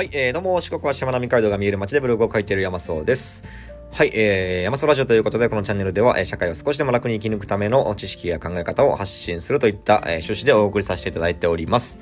はい、えー、どうも、四国はしまなみ海道が見える街でブログを書いている山荘です。はい、えー、山荘ラジオということで、このチャンネルでは、えー、社会を少しでも楽に生き抜くための知識や考え方を発信するといった、えー、趣旨でお送りさせていただいております。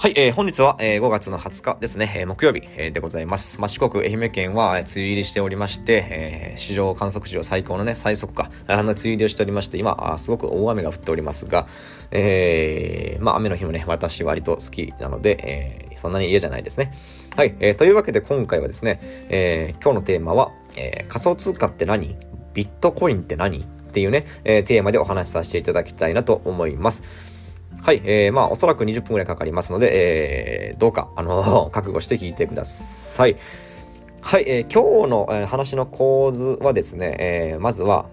はい、えー、本日は、えー、5月の20日ですね、えー、木曜日、えー、でございます。まあ、四国、愛媛県は、えー、梅雨入りしておりまして、えー、史上観測史上最高のね、最速か、あの、梅雨入りをしておりまして、今、あすごく大雨が降っておりますが、えー、まあ、雨の日もね、私割と好きなので、えー、そんなに嫌じゃないですね。はい、えー、というわけで今回はですね、えー、今日のテーマは、えー、仮想通貨って何？ビットコインって何？っていうね、えー、テーマでお話しさせていただきたいなと思います。はい、えー、まあ、おそらく20分くらいかかりますので、えー、どうか、あの、覚悟して聞いてください。はい、えー、今日の、えー、話の構図はですね、えー、まずは、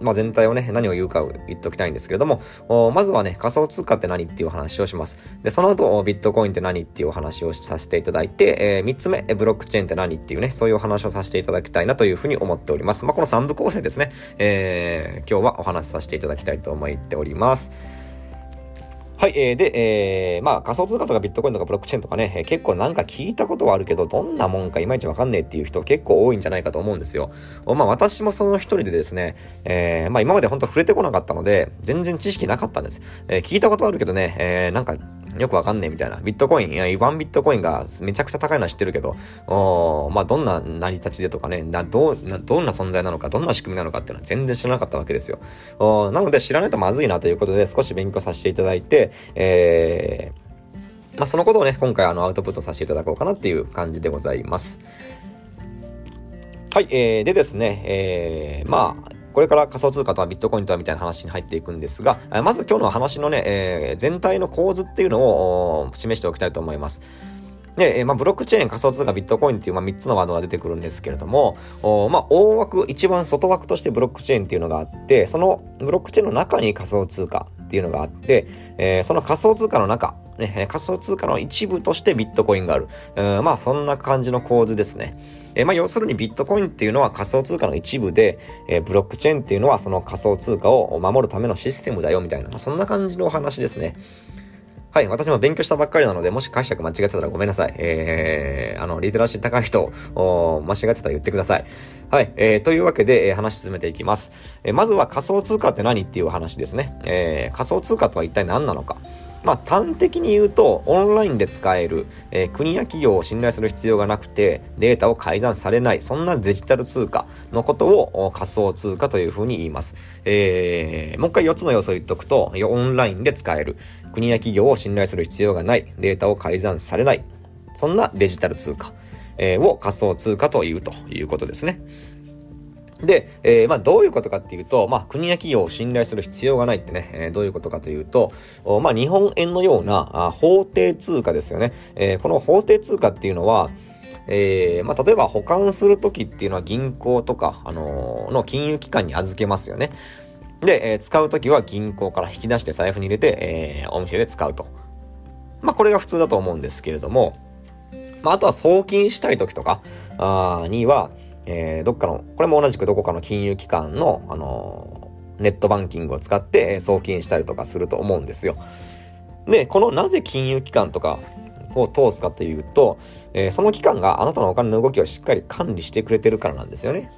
まあ、全体をね、何を言うかを言っておきたいんですけれども、まずはね、仮想通貨って何っていう話をします。で、その後、ビットコインって何っていうお話をさせていただいて、えー、3つ目、ブロックチェーンって何っていうね、そういうお話をさせていただきたいなというふうに思っております。まあ、この3部構成ですね、えー、今日はお話しさせていただきたいと思っております。はい、えー、で、えー、まあ仮想通貨とかビットコインとかブロックチェーンとかね、えー、結構なんか聞いたことはあるけど、どんなもんかいまいちわかんねえっていう人結構多いんじゃないかと思うんですよ。まあ私もその一人でですね、えー、まあ今まで本当触れてこなかったので、全然知識なかったんです。えー、聞いたことあるけどね、えー、なんかよくわかんねえみたいな。ビットコイン、いや、1ビットコインがめちゃくちゃ高いのは知ってるけど、おまあ、どんな成り立ちでとかね、など、どんな存在なのか、どんな仕組みなのかっていうのは全然知らなかったわけですよ。おなので知らないとまずいなということで少し勉強させていただいて、えー、まあ、そのことをね、今回あのアウトプットさせていただこうかなっていう感じでございます。はい、えー、でですね、えー、まあ、これから仮想通貨とはビットコインとはみたいな話に入っていくんですが、まず今日の話のね、えー、全体の構図っていうのを示しておきたいと思います。で、えー、まあ、ブロックチェーン、仮想通貨、ビットコインっていう、まあ、3つのワードが出てくるんですけれども、おまあ、大枠、一番外枠としてブロックチェーンっていうのがあって、そのブロックチェーンの中に仮想通貨っていうのがあって、えー、その仮想通貨の中、ね、仮想通貨の一部としてビットコインがある。うん、まあ、そんな感じの構図ですね。えー、まあ、要するにビットコインっていうのは仮想通貨の一部で、えー、ブロックチェーンっていうのはその仮想通貨を守るためのシステムだよみたいな、まあ、そんな感じのお話ですね。はい、私も勉強したばっかりなので、もし解釈間違ってたらごめんなさい。えー、あの、リテラシー高い人、間違ってたら言ってください。はい、えー、というわけで、えー、話進めていきます。えー、まずは仮想通貨って何っていう話ですね。えー、仮想通貨とは一体何なのか。まあ、端的に言うと、オンラインで使える、えー、国や企業を信頼する必要がなくて、データを改ざんされない、そんなデジタル通貨のことを仮想通貨というふうに言います。えー、もう一回4つの要素を言っとくと、オンラインで使える、国や企業を信頼する必要がない、データを改ざんされない、そんなデジタル通貨、えー、を仮想通貨というということですね。で、えー、まあ、どういうことかっていうと、まあ、国や企業を信頼する必要がないってね、えー、どういうことかというと、まあ、日本円のようなあ法定通貨ですよね。えー、この法定通貨っていうのは、えー、まあ、例えば保管するときっていうのは銀行とか、あのー、の金融機関に預けますよね。で、えー、使うときは銀行から引き出して財布に入れて、えー、お店で使うと。まあ、これが普通だと思うんですけれども、まあ、あとは送金したいときとか、あには、えー、どっかの、これも同じくどこかの金融機関の、あのー、ネットバンキングを使って送金したりとかすると思うんですよ。で、このなぜ金融機関とかを通すかというと、えー、その機関があなたのお金の動きをしっかり管理してくれてるからなんですよね。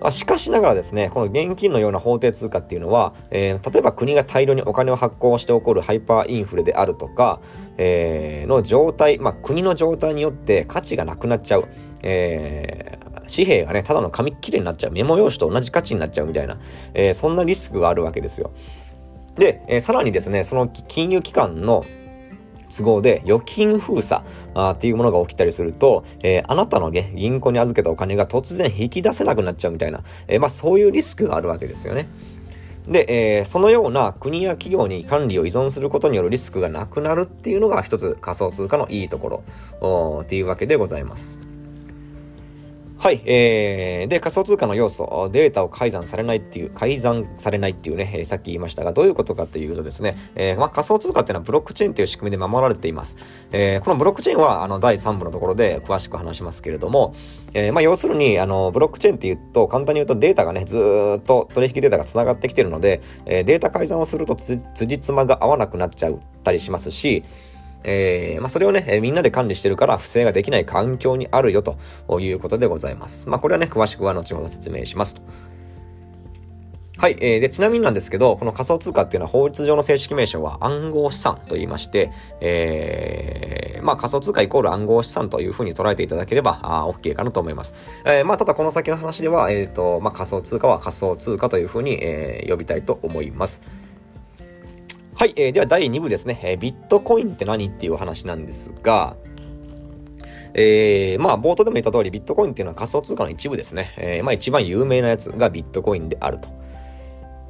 まあ、しかしながらですね、この現金のような法定通貨っていうのは、えー、例えば国が大量にお金を発行して起こるハイパーインフレであるとか、えー、の状態、まあ、国の状態によって価値がなくなっちゃう。えー、紙幣がね、ただの紙切れになっちゃう。メモ用紙と同じ価値になっちゃうみたいな、えー、そんなリスクがあるわけですよ。で、えー、さらにですね、その金融機関の都合で預金封鎖あっていうものが起きたりすると、えー、あなたの、ね、銀行に預けたお金が突然引き出せなくなっちゃうみたいな、えー、まあそういうリスクがあるわけですよね。で、えー、そのような国や企業に管理を依存することによるリスクがなくなるっていうのが一つ仮想通貨のいいところっていうわけでございます。はい。えー、で、仮想通貨の要素、データを改ざんされないっていう、改ざんされないっていうね、え、さっき言いましたが、どういうことかというとですね、えー、まあ、仮想通貨っていうのはブロックチェーンっていう仕組みで守られています。えー、このブロックチェーンは、あの、第3部のところで詳しく話しますけれども、えー、まあ、要するに、あの、ブロックチェーンって言うと、簡単に言うとデータがね、ずっと取引データが繋がってきてるので、えー、データ改ざんをすると辻褄が合わなくなっちゃったりしますし、えー、まあ、それをね、みんなで管理してるから不正ができない環境にあるよということでございます。まあ、これはね、詳しくは後ほど説明しますと。はい。えー、で、ちなみになんですけど、この仮想通貨っていうのは法律上の正式名称は暗号資産と言いまして、えー、まあ仮想通貨イコール暗号資産というふうに捉えていただければ、あ OK かなと思います。えー、まあただこの先の話では、えっ、ー、と、まあ仮想通貨は仮想通貨というふうに、えー、呼びたいと思います。はい。えー、では第2部ですね。えー、ビットコインって何っていう話なんですが、えー、まあ、冒頭でも言った通り、ビットコインっていうのは仮想通貨の一部ですね。えー、まあ、一番有名なやつがビットコインであると。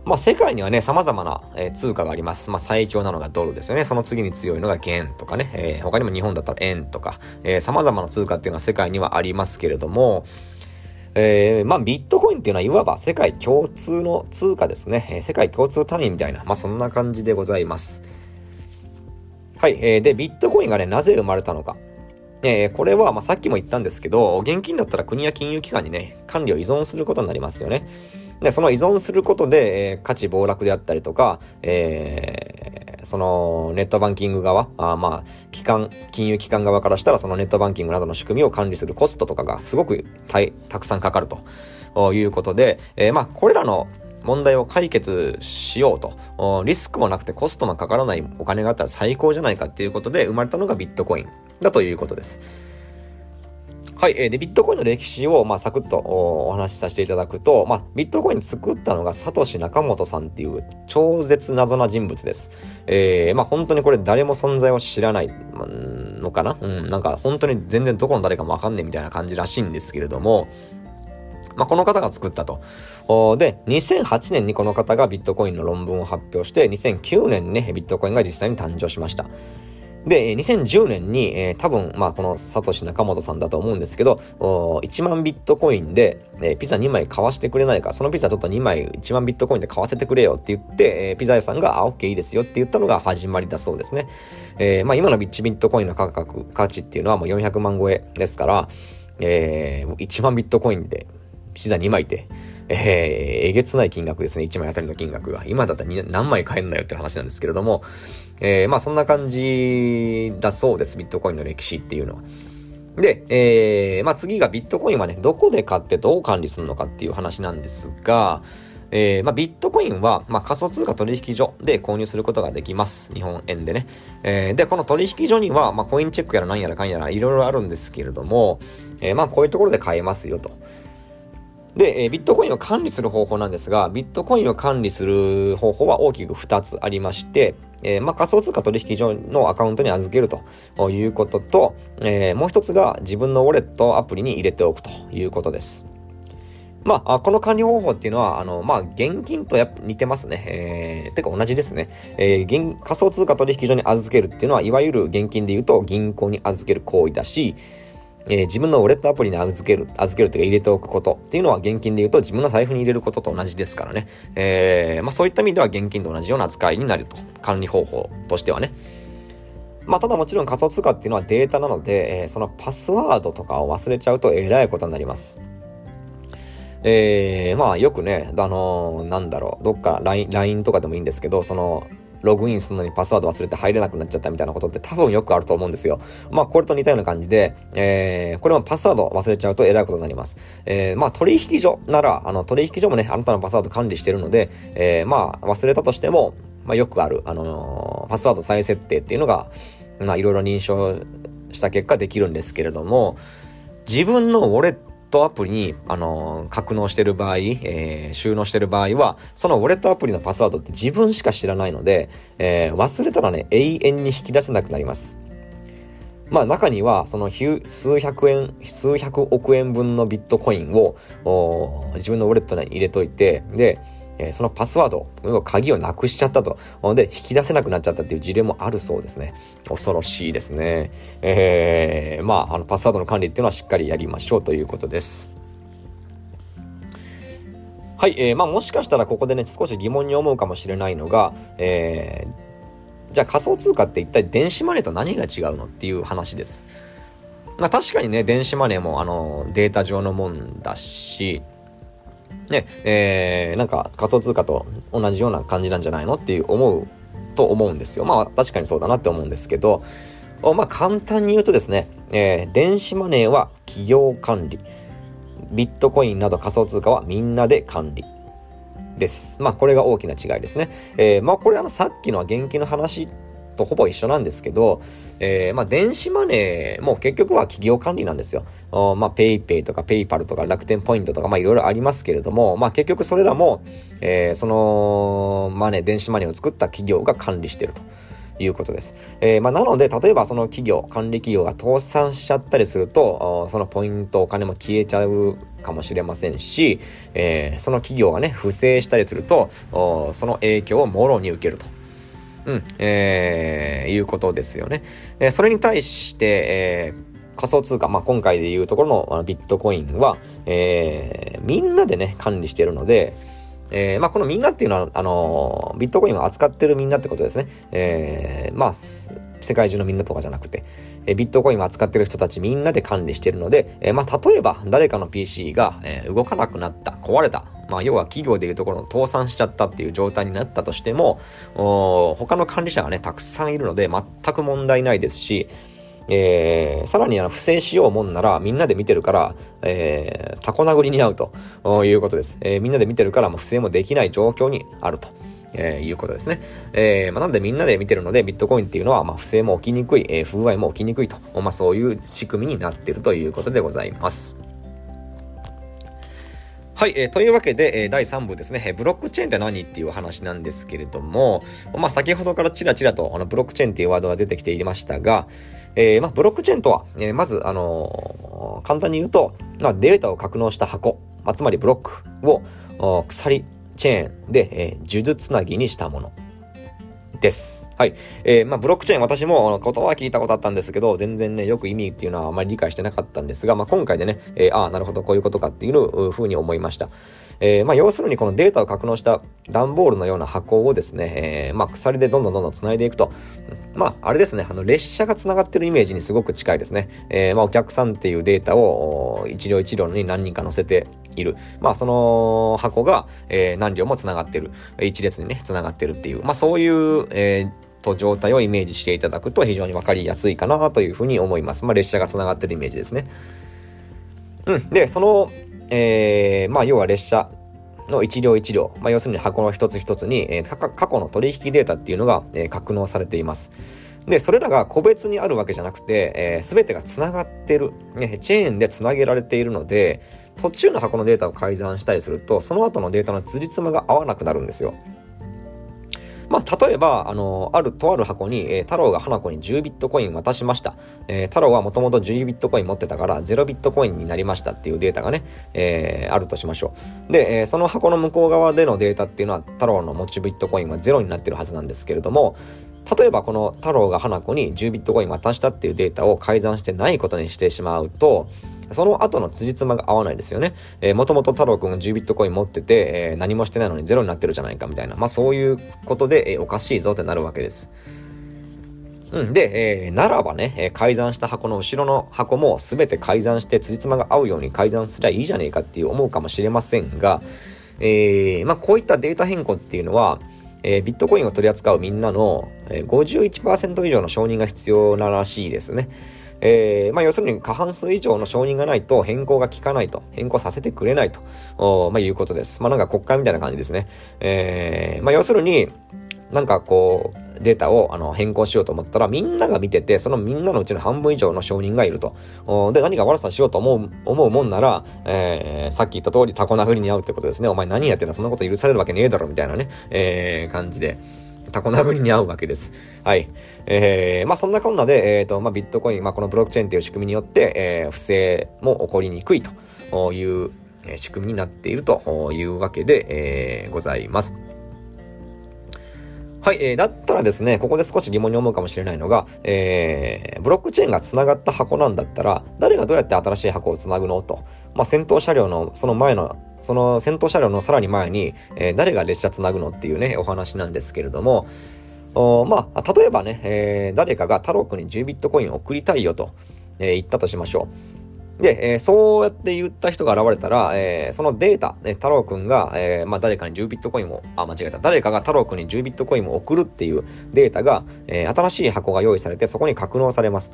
まあ、世界にはね、様々な、えー、通貨があります。まあ、最強なのがドルですよね。その次に強いのが元とかね。えー、他にも日本だったら円とか、えー、様々な通貨っていうのは世界にはありますけれども、えー、まあ、ビットコインっていうのはいわば世界共通の通貨ですね。えー、世界共通単位みたいな、まあ、そんな感じでございます。はい。えー、で、ビットコインがね、なぜ生まれたのか。えー、これは、まあ、さっきも言ったんですけど、現金だったら国や金融機関にね、管理を依存することになりますよね。で、その依存することで、えー、価値暴落であったりとか、えー、そのネットバンキング側、あまあ、機関、金融機関側からしたらそのネットバンキングなどの仕組みを管理するコストとかがすごくたたくさんかかるということで、えー、まあ、これらの問題を解決しようと、リスクもなくてコストもかからないお金があったら最高じゃないかっていうことで生まれたのがビットコインだということです。はい。で、ビットコインの歴史を、まあ、サクッとお話しさせていただくと、まあ、ビットコイン作ったのが、サトシ・ナカモトさんっていう超絶謎な人物です。えー、まあ、本当にこれ誰も存在を知らないのかな？うん、なんか本当に全然どこの誰かもわかんねえみたいな感じらしいんですけれども、まあ、この方が作ったと。で、2008年にこの方がビットコインの論文を発表して、2009年にね、ビットコインが実際に誕生しました。で、2010年に、えー、多分、まあ、このサトシ中本さんだと思うんですけど、1万ビットコインで、えー、ピザ2枚買わしてくれないか、そのピザちょっと2枚1万ビットコインで買わせてくれよって言って、えー、ピザ屋さんが、あ、OK いいですよって言ったのが始まりだそうですね。えー、まあ、今のビッチビットコインの価格、価値っていうのはもう400万超えですから、えー、1万ビットコインでピザ2枚で、えー、えげつない金額ですね。1枚あたりの金額が。今だったら何枚買えるのよって話なんですけれども、えー、まあそんな感じだそうです。ビットコインの歴史っていうのは。で、えー、まあ次がビットコインはね、どこで買ってどう管理するのかっていう話なんですが、えー、まあ、ビットコインは、まあ、仮想通貨取引所で購入することができます。日本円でね。えー、で、この取引所には、まあ、コインチェックやら何やらかんやらいろいろあるんですけれども、えー、まあ、こういうところで買えますよと。で、え、ビットコインを管理する方法なんですが、ビットコインを管理する方法は大きく2つありまして、えー、まあ、仮想通貨取引所のアカウントに預けるということと、えー、もう一つが自分のウォレットアプリに入れておくということです。まあ、この管理方法っていうのは、あの、まあ、現金とや似てますね。えー、てか同じですね。えー、仮想通貨取引所に預けるっていうのは、いわゆる現金で言うと銀行に預ける行為だし、えー、自分のウォレットアプリに預ける、預けるというか入れておくことっていうのは現金で言うと自分の財布に入れることと同じですからね。えー、まあそういった意味では現金と同じような扱いになると。管理方法としてはね。まあただもちろん仮想通貨っていうのはデータなので、えー、そのパスワードとかを忘れちゃうとえらいことになります。えー、まあよくね、あのー、なんだろう、どっか LINE, LINE とかでもいいんですけど、その、ログインするのにパスワード忘れて入れなくなっちゃったみたいなことって多分よくあると思うんですよ。まあこれと似たような感じで、えー、これもパスワード忘れちゃうと偉いことになります。えー、まあ取引所なら、あの取引所もね、あなたのパスワード管理してるので、えー、まあ忘れたとしても、まあよくある、あのー、パスワード再設定っていうのが、まあいろいろ認証した結果できるんですけれども、自分のウォレットトアプリに、あのー、格納してる場合、えー、収納してる場合は、そのウォレットアプリのパスワードって自分しか知らないので、えー、忘れたらね、永遠に引き出せなくなります。まあ中には、その数百円、数百億円分のビットコインを自分のウォレットに入れといて、で、えー、そのパスワード、鍵をなくしちゃったと。で、引き出せなくなっちゃったっていう事例もあるそうですね。恐ろしいですね。えー、まあ、あの、パスワードの管理っていうのはしっかりやりましょうということです。はい、えー、まあもしかしたらここでね、少し疑問に思うかもしれないのが、えー、じゃあ仮想通貨って一体電子マネーと何が違うのっていう話です。まあ確かにね、電子マネーもあの、データ上のもんだし、ね、えー、なんか仮想通貨と同じような感じなんじゃないのっていう思うと思うんですよ。まあ確かにそうだなって思うんですけど、まあ、簡単に言うとですね、えー、電子マネーは企業管理。ビットコインなど仮想通貨はみんなで管理。です。まあ、これが大きな違いですね。えー、まあ、これあの、さっきの現金の話とほぼ一緒なんですけど、えー、まあ、電子マネーも結局は企業管理なんですよ。おまあ、 PayPay とか PayPal とか楽天ポイントとか、まあ、いろいろありますけれども、まあ、結局それらも、えー、その、マネー、電子マネーを作った企業が管理してると。いうことです。えー、まあ、なので、例えばその企業、管理企業が倒産しちゃったりすると、そのポイント、お金も消えちゃうかもしれませんし、えー、その企業がね、不正したりすると、その影響をもろに受けると。うん、えー、いうことですよね。えー、それに対して、えー、仮想通貨、まあ、今回でいうところのビットコインは、えー、みんなでね、管理しているので、えー、まあ、このみんなっていうのは、あのー、ビットコインを扱ってるみんなってことですね。えー、まあ、世界中のみんなとかじゃなくて、えビットコインを扱ってる人たちみんなで管理してるので、えまあ、例えば誰かの PC が、え動かなくなった、壊れた、まあ、要は企業でいうところの倒産しちゃったっていう状態になったとしても、他の管理者がね、たくさんいるので全く問題ないですし、えー、さらにあの不正しようもんならみんなで見てるから、えー、タコ殴りに合うということです。えー、みんなで見てるからもう不正もできない状況にあると。えー、いうことですね。えー、まあ、なのでみんなで見てるので、ビットコインっていうのは、まあ、不正も起きにくい、えー、不具合も起きにくいと、まあ、そういう仕組みになってるということでございます。はい、えー、というわけで、えー、第3部ですね、えー、ブロックチェーンって何っていう話なんですけれども、まあ、先ほどからちらちらと、あの、ブロックチェーンっていうワードが出てきていましたが、えー、まあ、ブロックチェーンとは、えー、まず、あのー、簡単に言うと、まあ、データを格納した箱、まあ、つまりブロックを、鎖、チェーンで、えー、数珠つなぎにしたもの。です。はい。えー、まあ、ブロックチェーン私も言葉は聞いたことあったんですけど、全然ね、よく意味っていうのはあまり理解してなかったんですが、まあ、今回でね、えー、ああ、なるほど、こういうことかっていうふうに思いました。えー、まあ、要するにこのデータを格納した段ボールのような箱をですね、えー、まあ、鎖でどんどんどんどん繋いでいくと。まあ、あれですね、あの、列車が繋がってるイメージにすごく近いですね。えー、まあ、お客さんっていうデータを一両一両に何人か載せている。まあ、その箱が、えー、何両も繋がってる。一列にね、繋がってるっていう。まあ、そういう、えー、と状態をイメージしていただくと非常にわかりやすいかなというふうに思います。まあ、列車が繋がってるイメージですね。うん。で、その、えー、まあ、要は列車の一両一両、まあ、要するに箱の一つ一つに、えー、過去の取引データっていうのが、えー、格納されています。で、それらが個別にあるわけじゃなくて、えー、全てが繋がってる、ね、チェーンで繋げられているので、途中の箱のデータを改ざんしたりすると、その後のデータの辻褄が合わなくなるんですよ。まあ、例えば、あの、ある、とある箱に、えー、太郎が花子に10ビットコイン渡しました。えー、太郎はもともと10ビットコイン持ってたから、0ビットコインになりましたっていうデータがね、えー、あるとしましょう。で、えー、その箱の向こう側でのデータっていうのは、太郎の持ちビットコインは0になってるはずなんですけれども、例えばこの太郎が花子に10ビットコイン渡したっていうデータを改ざんしてないことにしてしまうと、その後の辻褄が合わないですよね。えー、もともと太郎くんが10ビットコイン持ってて、えー、何もしてないのにゼロになってるじゃないかみたいな。まあそういうことで、えー、おかしいぞってなるわけです。うん。で、えー、ならばね、えー、改ざんした箱の後ろの箱も全て改ざんして辻褄が合うように改ざんすりゃいいじゃねえかっていう思うかもしれませんが、えー、まあこういったデータ変更っていうのは、えー、ビットコインを取り扱うみんなの、えー、51%以上の承認が必要ならしいですね。えー、まあ、要するに過半数以上の承認がないと変更が効かないと、変更させてくれないと、おまあ、いうことです。まあ、なんか国会みたいな感じですね。えー、まあ、要するに、なんかこう、データをあの変更しようと思ったら、みんなが見てて、そのみんなのうちの半分以上の承認がいると。で、何か悪さしようと思う、思うもんなら、えー、さっき言った通りタコ殴りに合うってことですね。お前何やってんだそんなこと許されるわけねえだろ、みたいなね、えー、感じで。タコ殴りに合うわけです。はい。えー、まあそんなこんなで、えっ、ー、と、まあビットコイン、まあこのブロックチェーンっていう仕組みによって、えー、不正も起こりにくいという仕組みになっているというわけで、えー、ございます。はい、えー、だったらですね、ここで少し疑問に思うかもしれないのが、えー、ブロックチェーンが繋がった箱なんだったら、誰がどうやって新しい箱を繋ぐのと。まあ、先頭車両のその前のその先頭車両のさらに前に、えー、誰が列車つなぐのっていうね、お話なんですけれども、おまあ、例えばね、えー、誰かが太郎くんに10ビットコインを送りたいよと、えー、言ったとしましょう。で、えー、そうやって言った人が現れたら、えー、そのデータ、ね、太郎くんが、えー、まあ、誰かに10ビットコインを、あ、間違えた。誰かが太郎くんに10ビットコインを送るっていうデータが、えー、新しい箱が用意されて、そこに格納されます。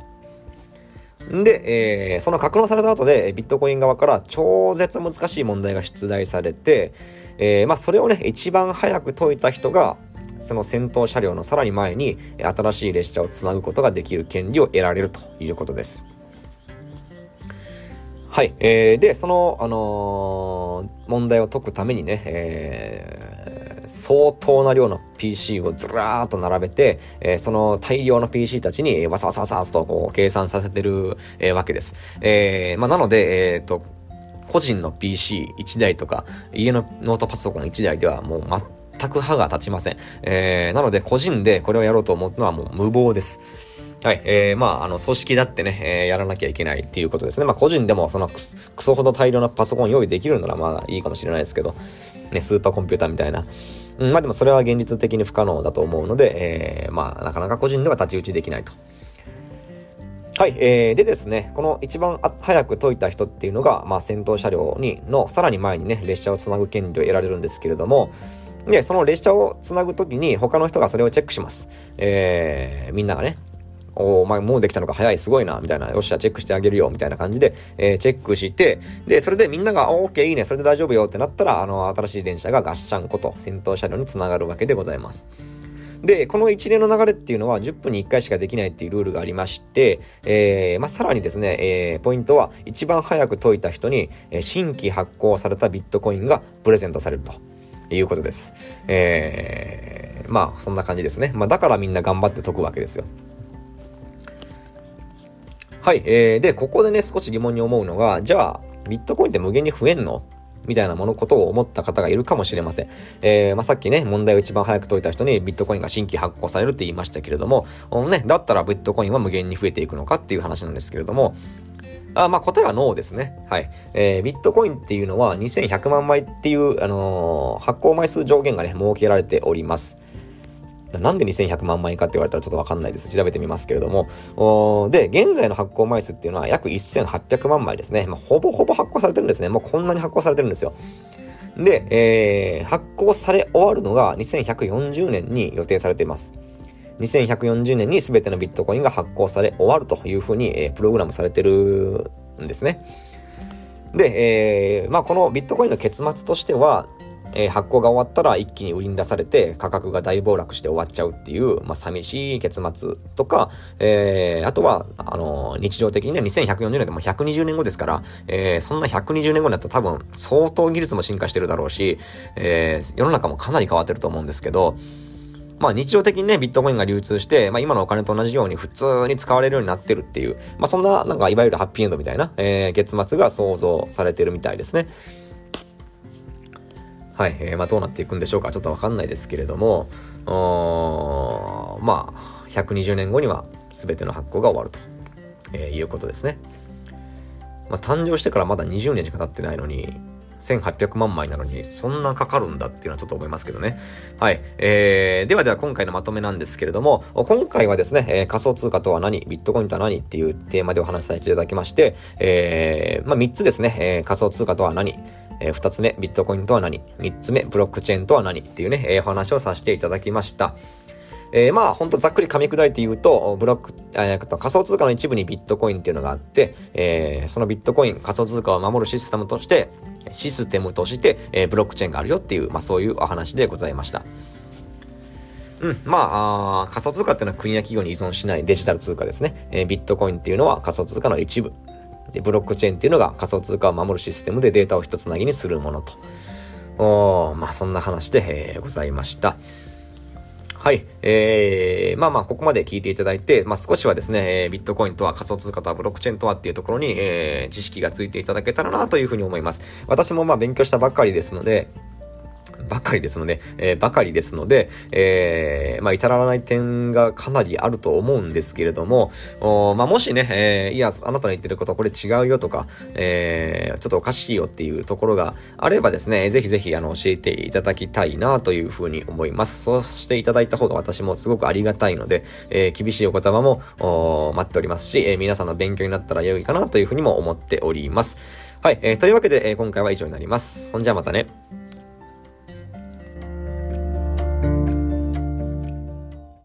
で、えー、その格納された後で、ビットコイン側から超絶難しい問題が出題されて、えー、まあ、それをね、一番早く解いた人が、その先頭車両のさらに前に、新しい列車をつなぐことができる権利を得られるということです。はい。えー、で、その、あのー、問題を解くためにね、えー、相当な量の PC をずらーっと並べて、えー、その大量の PC たちにわさわさわさとこう計算させてる、えー、わけです。えー、まあ、なので、えっ、ー、と、個人の PC1 台とか、家のノートパソコン1台ではもう全く歯が立ちません。えー、なので個人でこれをやろうと思うのはもう無謀です。はい。えー、まあ、あの、組織だってね、えー、やらなきゃいけないっていうことですね。まあ、個人でも、そのク、クソほど大量なパソコン用意できるなら、まあ、いいかもしれないですけど、ね、スーパーコンピューターみたいな。うん、まあ、でもそれは現実的に不可能だと思うので、えー、まあ、なかなか個人では太刀打ちできないと。はい。えー、でですね、この一番早く解いた人っていうのが、まあ、先頭車両に、の、さらに前にね、列車をつなぐ権利を得られるんですけれども、で、その列車をつなぐときに、他の人がそれをチェックします。えー、みんながね、おお前もうできたのか早い、すごいな、みたいな、よっしゃ、チェックしてあげるよ、みたいな感じで、えー、チェックして、で、それでみんなが、オッケー、いいね、それで大丈夫よってなったら、あの、新しい電車がガッシャンこと、先頭車両につながるわけでございます。で、この一連の流れっていうのは10分に1回しかできないっていうルールがありまして、えー、まあ、さらにですね、えー、ポイントは一番早く解いた人に、え新規発行されたビットコインがプレゼントされるということです。えー、まあ、そんな感じですね。まあ、だからみんな頑張って解くわけですよ。はい。えー、で、ここでね、少し疑問に思うのが、じゃあ、ビットコインって無限に増えんの？みたいなものことを思った方がいるかもしれません。えー、まあ、さっきね、問題を一番早く解いた人にビットコインが新規発行されるって言いましたけれども、ね、だったらビットコインは無限に増えていくのかっていう話なんですけれども、あまあ答えはノーですね。はい。えー、ビットコインっていうのは2100万枚っていう、あのー、発行枚数上限がね、設けられております。なんで2100万枚かって言われたらちょっとわかんないです。調べてみますけれども。で、現在の発行枚数っていうのは約1800万枚ですね。まあ、ほぼほぼ発行されてるんですね。もうこんなに発行されてるんですよ。で、えー、発行され終わるのが2140年に予定されています。2140年に全てのビットコインが発行され終わるというふうに、えー、プログラムされてるんですね。で、えー、まあこのビットコインの結末としては、えー、発行が終わったら一気に売りに出されて価格が大暴落して終わっちゃうっていう、まあ、寂しい結末とか、えー、あとは、あのー、日常的にね、2140年でも120年後ですから、えー、そんな120年後になったら多分相当技術も進化してるだろうし、えー、世の中もかなり変わってると思うんですけど、まあ日常的にね、ビットコインが流通して、まあ今のお金と同じように普通に使われるようになってるっていう、まあそんな、なんかいわゆるハッピーエンドみたいな、えー、結末が想像されてるみたいですね。はい、えー、まあどうなっていくんでしょうかちょっとわかんないですけれども、まあ、120年後には全ての発行が終わると、えー、いうことですね。まあ誕生してからまだ20年しか経ってないのに、1800万枚なのに、そんなかかるんだっていうのはちょっと思いますけどね。はい。えー、ではでは今回のまとめなんですけれども、今回はですね、えー、仮想通貨とは何ビットコインとは何っていうテーマでお話しさせていただきまして、えー、まあ3つですね、えー、仮想通貨とは何えー、二つ目、ビットコインとは何？三つ目、ブロックチェーンとは何？っていうね、えー、お話をさせていただきました。えー、まあ、ほんとざっくり噛み砕いて言うと、ブロック、えー、仮想通貨の一部にビットコインっていうのがあって、えー、そのビットコイン、仮想通貨を守るシステムとして、システムとして、えー、ブロックチェーンがあるよっていう、まあそういうお話でございました。うん。まあ、あ仮想通貨っていうのは国や企業に依存しないデジタル通貨ですね。えー、ビットコインっていうのは仮想通貨の一部。で、ブロックチェーンっていうのが仮想通貨を守るシステムでデータを一つなぎにするものと。おまあそんな話で、えー、ございました。はい。えー、まあまあ、ここまで聞いていただいて、まあ少しはですね、えー、ビットコインとは仮想通貨とはブロックチェーンとはっていうところに、えー、知識がついていただけたらなというふうに思います。私もまあ勉強したばっかりですので、ばかりですので、えー、ばかりですので、えー、まあ、至らない点がかなりあると思うんですけれども、おまあ、もしね、えー、いや、あなたの言ってることこれ違うよとか、えー、ちょっとおかしいよっていうところがあればですね、ぜひぜひ、あの、教えていただきたいなというふうに思います。そうしていただいた方が私もすごくありがたいので、えー、厳しいお言葉も、お待っておりますし、えー、皆さんの勉強になったら良いかなというふうにも思っております。はい、えー、というわけで、えー、今回は以上になります。そんじゃあまたね。